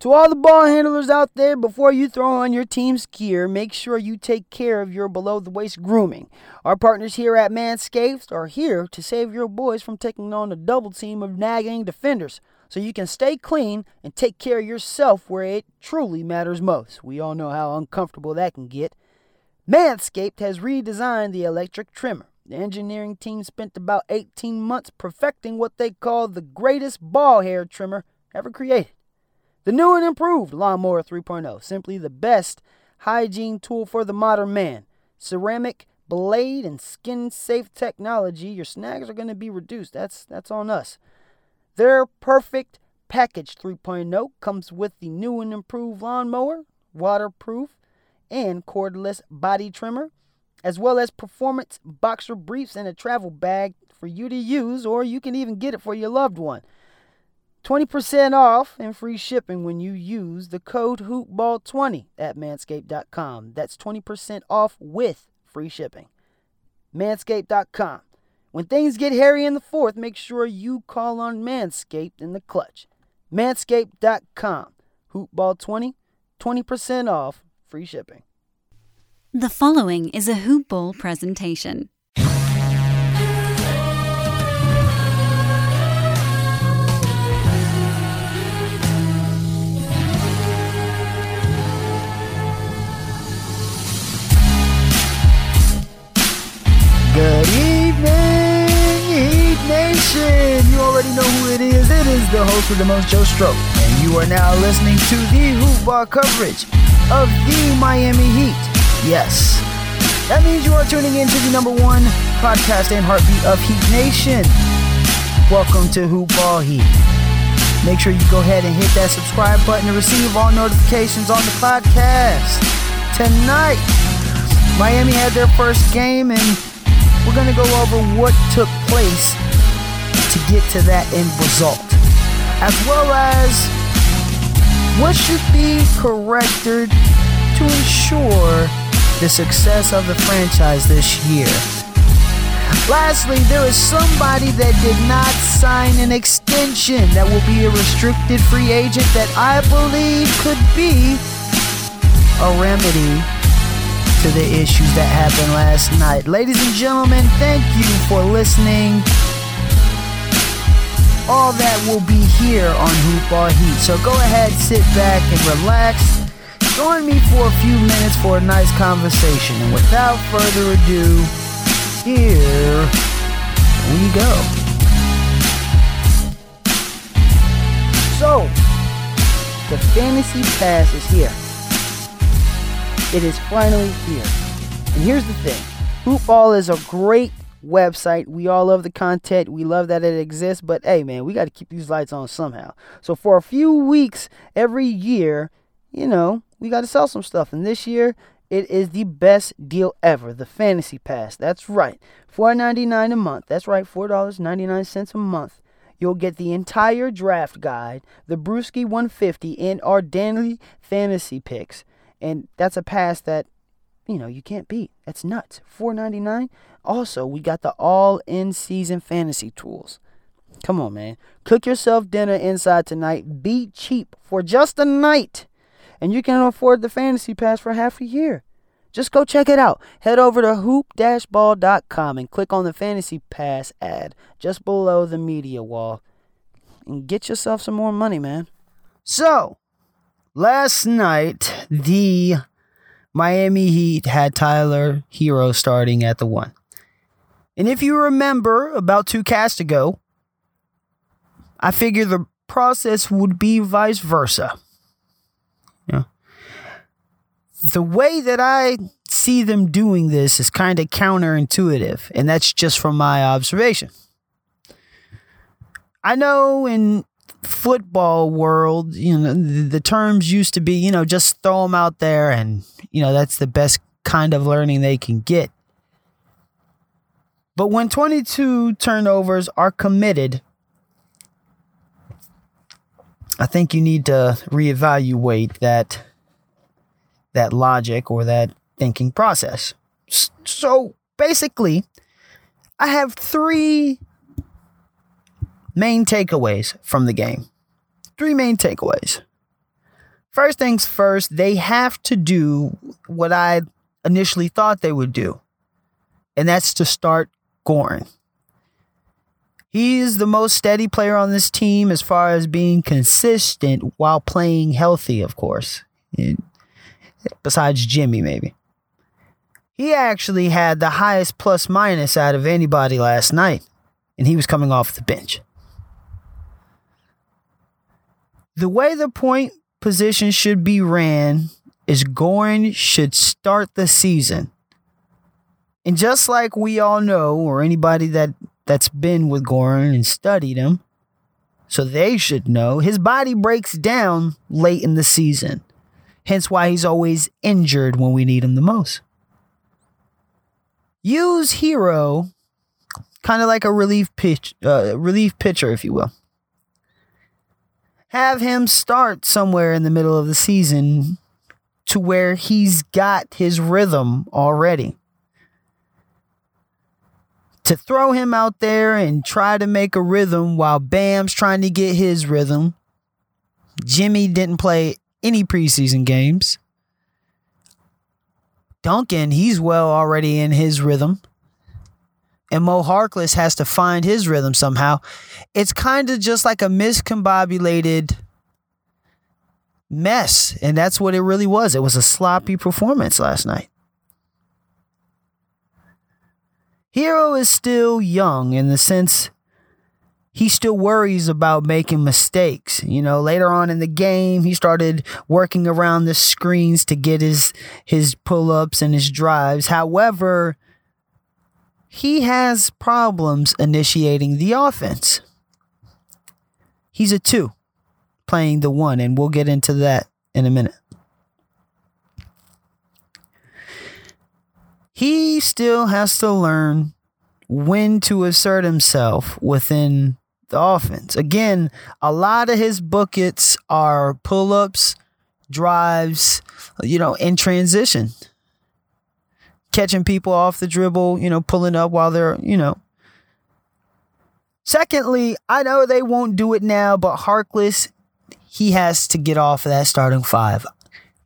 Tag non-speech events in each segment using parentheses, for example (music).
To all the ball handlers out there, before you throw on your team's gear, make sure you take care of your below the waist grooming. Our partners here at Manscaped are here to save your boys from taking on a double team of nagging defenders so you can stay clean and take care of yourself where it truly matters most. We all know how uncomfortable that can get. Manscaped has redesigned the electric trimmer. The engineering team spent about 18 months perfecting what they call the greatest ball hair trimmer ever created. The new and improved Lawnmower 3.0, simply the best hygiene tool for the modern man. Ceramic, blade, and skin safe technology, your snags are going to be reduced. That's, that's on us. Their perfect package 3.0 comes with the new and improved lawnmower, waterproof, and cordless body trimmer, as well as performance boxer briefs and a travel bag for you to use, or you can even get it for your loved one. 20% off and free shipping when you use the code hoopball20 at manscaped.com. That's 20% off with free shipping. Manscaped.com. When things get hairy in the fourth, make sure you call on Manscaped in the clutch. Manscaped.com. Hoopball20, 20% off, free shipping. The following is a Hoop Ball presentation. Good evening, Heat Nation. You already know who it is. It is the host with the most, Joe Stroke. And you are now listening to the Hoop Ball coverage of the Miami Heat. Yes, that means you are tuning in to the number one podcast and heartbeat of Heat Nation. Welcome to Hoop Ball Heat. Make sure you go ahead and hit that subscribe button to receive all notifications on the podcast. Tonight, Miami had their first game, and we're going to go over what took place to get to that end result, as well as what should be corrected to ensure the success of the franchise this year. Lastly, there is somebody that did not sign an extension that will be a restricted free agent that I believe could be a remedy to the issues that happened last night. Ladies and gentlemen, thank you for listening. All that will be here on Hoop Ball Heat. So go ahead, sit back and relax. Join me for a few minutes for a nice conversation. And without further ado, here we go. So, the fantasy pass is here. It is finally here. And here's the thing Hoopball is a great website. We all love the content. We love that it exists. But hey, man, we got to keep these lights on somehow. So for a few weeks every year, you know, we got to sell some stuff. And this year, it is the best deal ever. The Fantasy Pass. That's right. $4.99 a month. That's right. $4.99 a month. You'll get the entire draft guide, the Brewski 150, and our daily fantasy picks. And that's a pass that, you know, you can't beat. That's nuts. $4.99. Also, we got the all in season fantasy tools. Come on, man. Cook yourself dinner inside tonight. Be cheap for just a night. And you can afford the fantasy pass for half a year. Just go check it out. Head over to hoop-ball.com and click on the fantasy pass ad just below the media wall and get yourself some more money, man. So, last night the Miami Heat had Tyler Herro starting at the one. And if you remember about two casts ago, I figured the process would be vice versa. Yeah. The way that I see them doing this is kind of counterintuitive, and that's just from my observation. I know in football world, you know, the, terms used to be, you know, just throw them out there and, you know, that's the best kind of learning they can get. But when 22 turnovers are committed, I think you need to reevaluate that that logic or that thinking process. So basically, I have three main takeaways from the game. Three main takeaways. First things first, they have to do what I initially thought they would do, and that's to start Goran. He is the most steady player on this team as far as being consistent while playing healthy, of course. Besides Jimmy, maybe. He actually had the highest plus minus out of anybody last night, and he was coming off the bench. The way the point position should be ran is Goran should start the season. And just like we all know, or anybody that, that's been with Goran and studied him, so they should know, his body breaks down late in the season. Hence why he's always injured when we need him the most. Use Herro kind of like a relief pitch, uh, relief pitcher, if you will. Have him start somewhere in the middle of the season to where he's got his rhythm already. To throw him out there and try to make a rhythm while Bam's trying to get his rhythm. Jimmy didn't play any preseason games. Duncan, he's well already in his rhythm. And Mo Harkless has to find his rhythm somehow. It's kind of just like a miscombobulated mess. And that's what it really was. It was a sloppy performance last night. Herro is still young in the sense he still worries about making mistakes. You know, later on in the game, he started working around the screens to get his his pull-ups and his drives. However, he has problems initiating the offense. He's a 2 playing the 1 and we'll get into that in a minute. He still has to learn when to assert himself within the offense. Again, a lot of his buckets are pull ups, drives, you know, in transition. Catching people off the dribble, you know, pulling up while they're, you know. Secondly, I know they won't do it now, but Harkless, he has to get off of that starting five.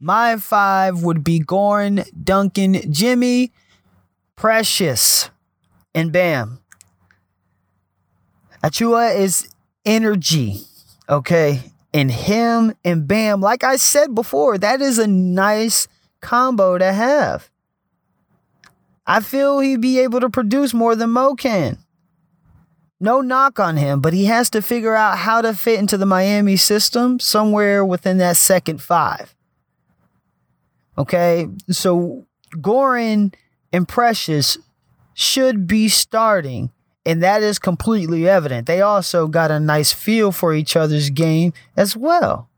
My five would be Goran, Duncan, Jimmy, Precious, and Bam. Achiuwa is energy, okay? And him and Bam, like I said before, that is a nice combo to have. I feel he'd be able to produce more than Mo can. No knock on him, but he has to figure out how to fit into the Miami system somewhere within that second five. Okay, so Goran and Precious should be starting and that is completely evident. They also got a nice feel for each other's game as well.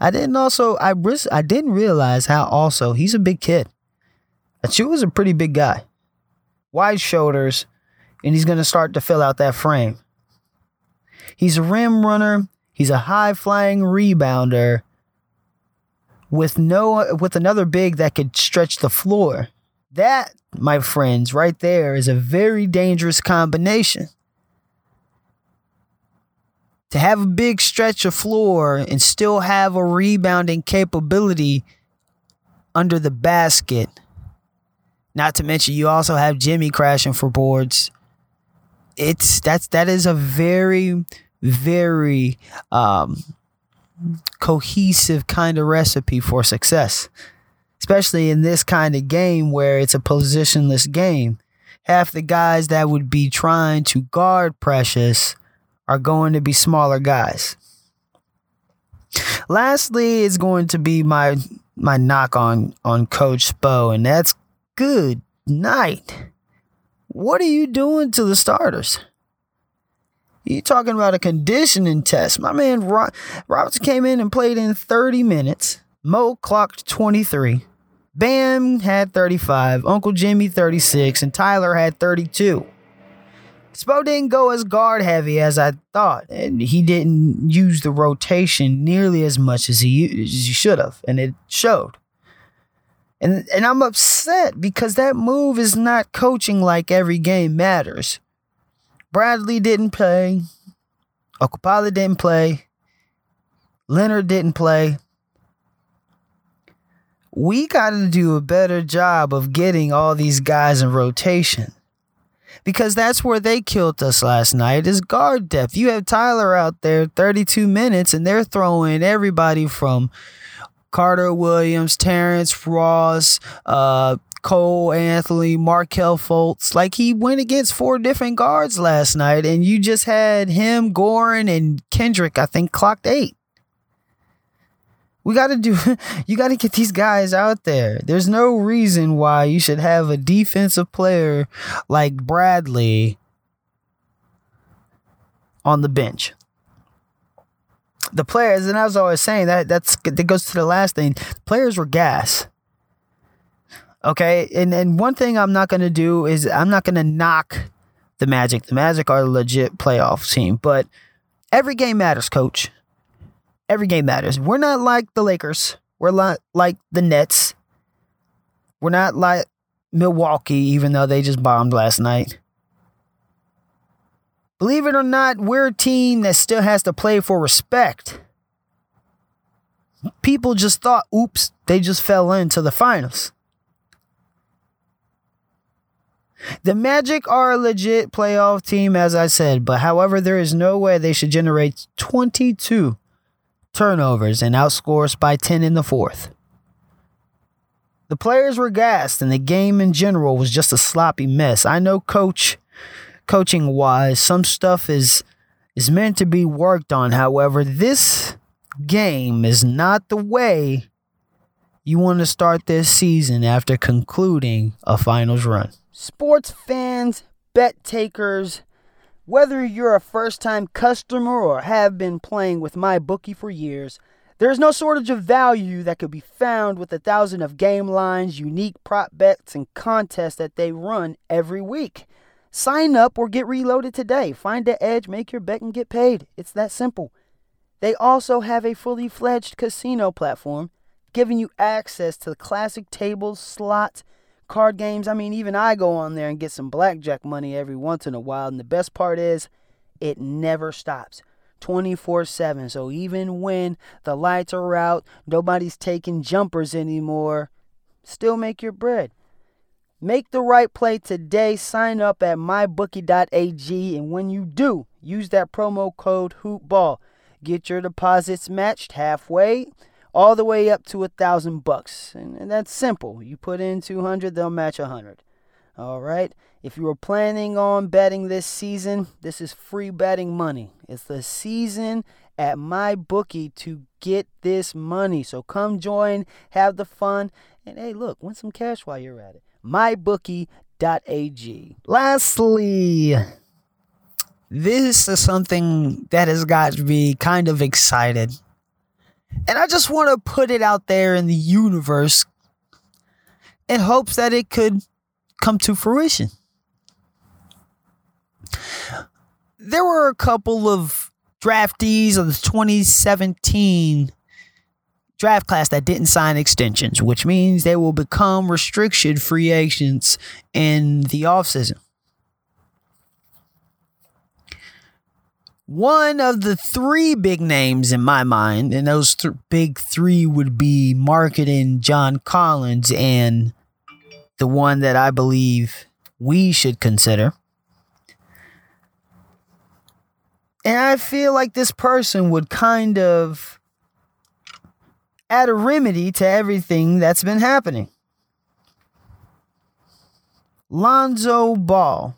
I didn't also I I didn't realize how also he's a big kid. Achu was a pretty big guy. Wide shoulders, and he's gonna start to fill out that frame. He's a rim runner, he's a high flying rebounder with no with another big that could stretch the floor. That my friends, right there is a very dangerous combination. To have a big stretch of floor and still have a rebounding capability under the basket. Not to mention you also have Jimmy crashing for boards. It's that's that is a very very um, cohesive kind of recipe for success especially in this kind of game where it's a positionless game. Half the guys that would be trying to guard Precious are going to be smaller guys. Lastly, is going to be my my knock on on Coach Spo, and that's good night. What are you doing to the starters? You talking about a conditioning test? My man Roberts came in and played in 30 minutes. Mo clocked 23. Bam had 35, Uncle Jimmy 36, and Tyler had 32. Spo didn't go as guard heavy as I thought, and he didn't use the rotation nearly as much as he, as he should have, and it showed. And and I'm upset because that move is not coaching like every game matters. Bradley didn't play. Okpala didn't play. Leonard didn't play. We got to do a better job of getting all these guys in rotation. Because that's where they killed us last night is guard depth. You have Tyler out there 32 minutes and they're throwing everybody from Carter Williams, Terrence Ross, uh, Cole Anthony, Markelle Fultz. Like he went against four different guards last night, and you just had him, Goran, and Kendrick, I think, clocked eight. We got to do, (laughs) you got to get these guys out there. There's no reason why you should have a defensive player like Bradley on the bench. The players, and as I was saying that that's that goes to the last thing. Players were gas. Okay, and and one thing I'm not gonna do is I'm not gonna knock the Magic. The Magic are a legit playoff team, but every game matters, coach. Every game matters. We're not like the Lakers. We're not like the Nets. We're not like Milwaukee, even though they just bombed last night. Believe it or not, we're a team that still has to play for respect. People just thought, oops, they just fell into the finals. The Magic are a legit playoff team, as I said, but however, there is no way they should generate 22 turnovers and outscore us by 10 in the fourth. The players were gassed and the game in general was just a sloppy mess. I know coach coaching wise some stuff is is meant to be worked on. However, this game is not the way you want to start this season after concluding a finals run. Sports fans, bet takers, whether you're a first time customer or have been playing with my bookie for years, there's no shortage of value that could be found with a thousand of game lines, unique prop bets, and contests that they run every week. Sign up or get reloaded today. Find the edge, make your bet, and get paid. It's that simple. They also have a fully fledged casino platform, giving you access to classic tables, slots, card games. I mean, even I go on there and get some blackjack money every once in a while. And the best part is, it never stops 24 7. So even when the lights are out, nobody's taking jumpers anymore, still make your bread. Make the right play today. Sign up at mybookie.ag. And when you do, use that promo code HoopBall. Get your deposits matched halfway all the way up to a thousand bucks. And that's simple. You put in 200, they'll match a 100. All right. If you were planning on betting this season, this is free betting money. It's the season at my bookie to get this money. So come join, have the fun, and hey, look, win some cash while you're at it. mybookie.ag. Lastly, this is something that has got me kind of excited and I just want to put it out there in the universe in hopes that it could come to fruition. There were a couple of draftees of the 2017 draft class that didn't sign extensions, which means they will become restricted free agents in the offseason. one of the three big names in my mind, and those th- big three would be Markkanen John Collins and the one that I believe we should consider. And I feel like this person would kind of add a remedy to everything that's been happening. Lonzo Ball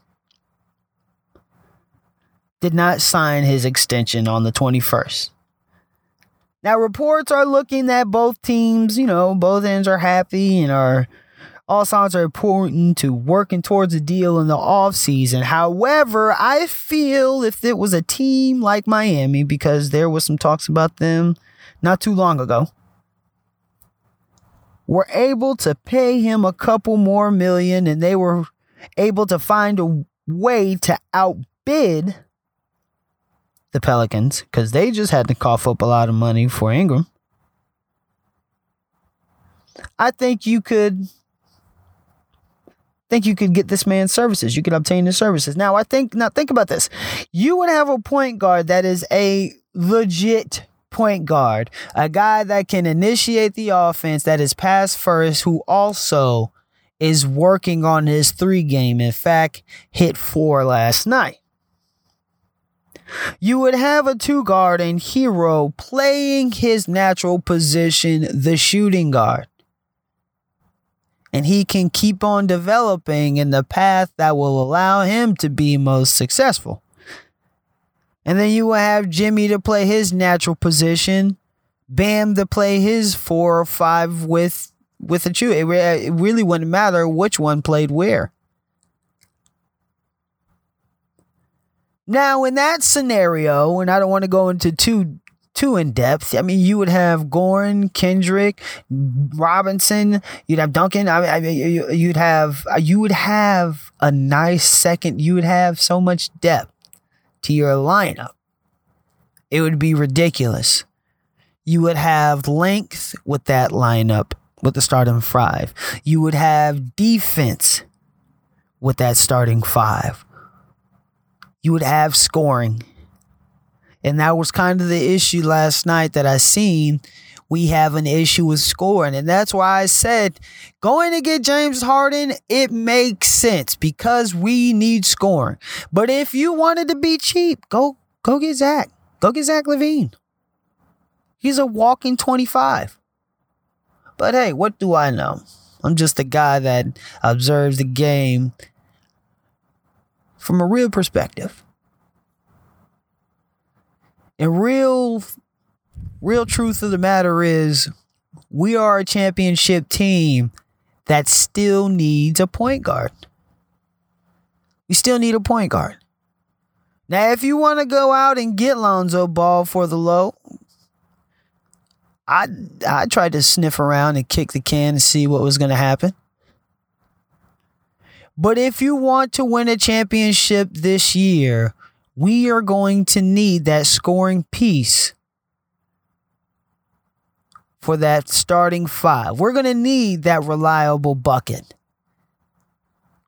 did not sign his extension on the 21st. Now, reports are looking that both teams, you know, both ends are happy and are all signs are important to working towards a deal in the offseason. However, I feel if it was a team like Miami, because there was some talks about them not too long ago, were able to pay him a couple more million and they were able to find a way to outbid the Pelicans because they just had to cough up a lot of money for Ingram. I think you could think you could get this man's services. You could obtain his services. Now I think now think about this. You would have a point guard that is a legit point guard, a guy that can initiate the offense, that is pass first, who also is working on his three game. In fact, hit four last night. You would have a two guard and Herro playing his natural position, the shooting guard. And he can keep on developing in the path that will allow him to be most successful. And then you will have Jimmy to play his natural position, Bam to play his four or five with with Achiuwa. It, it really wouldn't matter which one played where. Now, in that scenario, and I don't want to go into too too in depth. I mean, you would have Goran, Kendrick, Robinson. You'd have Duncan. I mean, you'd have you would have a nice second. You would have so much depth to your lineup. It would be ridiculous. You would have length with that lineup with the starting five. You would have defense with that starting five. You would have scoring. And that was kind of the issue last night that I seen. We have an issue with scoring. And that's why I said going to get James Harden, it makes sense because we need scoring. But if you wanted to be cheap, go go get Zach. Go get Zach LaVine. He's a walking 25. But hey, what do I know? I'm just a guy that observes the game from a real perspective. And real real truth of the matter is we are a championship team that still needs a point guard. We still need a point guard. Now, if you want to go out and get Lonzo Ball for the low, I I tried to sniff around and kick the can and see what was going to happen. But if you want to win a championship this year, we are going to need that scoring piece for that starting five. We're going to need that reliable bucket.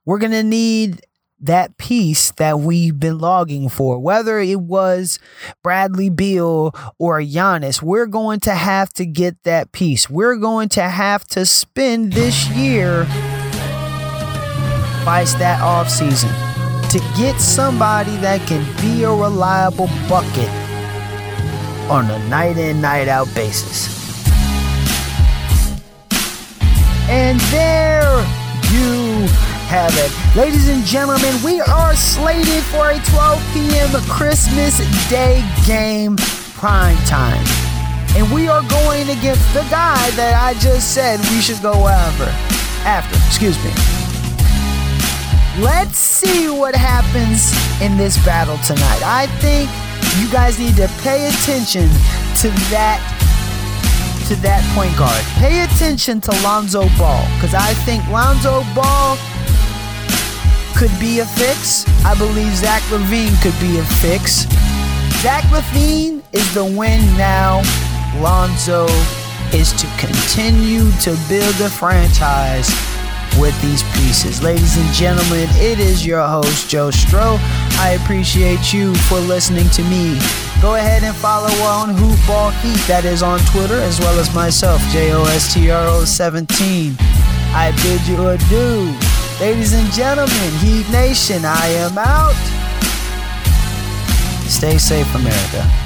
We're going to need that piece that we've been logging for, whether it was Bradley Beal or Giannis, we're going to have to get that piece. We're going to have to spend this year, vice that off season, to get somebody that can be a reliable bucket on a night in, night out basis. And there you have it. Ladies and gentlemen, we are slated for a 12 p.m. Christmas Day game prime time. And we are going against the guy that I just said we should go after. After, excuse me. Let's see what happens in this battle tonight. I think you guys need to pay attention to that to that point guard. Pay attention to Lonzo Ball because I think Lonzo Ball could be a fix. I believe Zach LaVine could be a fix. Zach LaVine is the win now. Lonzo is to continue to build the franchise with these pieces. Ladies and gentlemen, it is your host, Jo Stro. I appreciate you for listening to me. Go ahead and follow on Hoopball Heat, that is on Twitter, as well as myself, J O S T R O 17. I bid you adieu. Ladies and gentlemen, Heat Nation, I am out. Stay safe, America.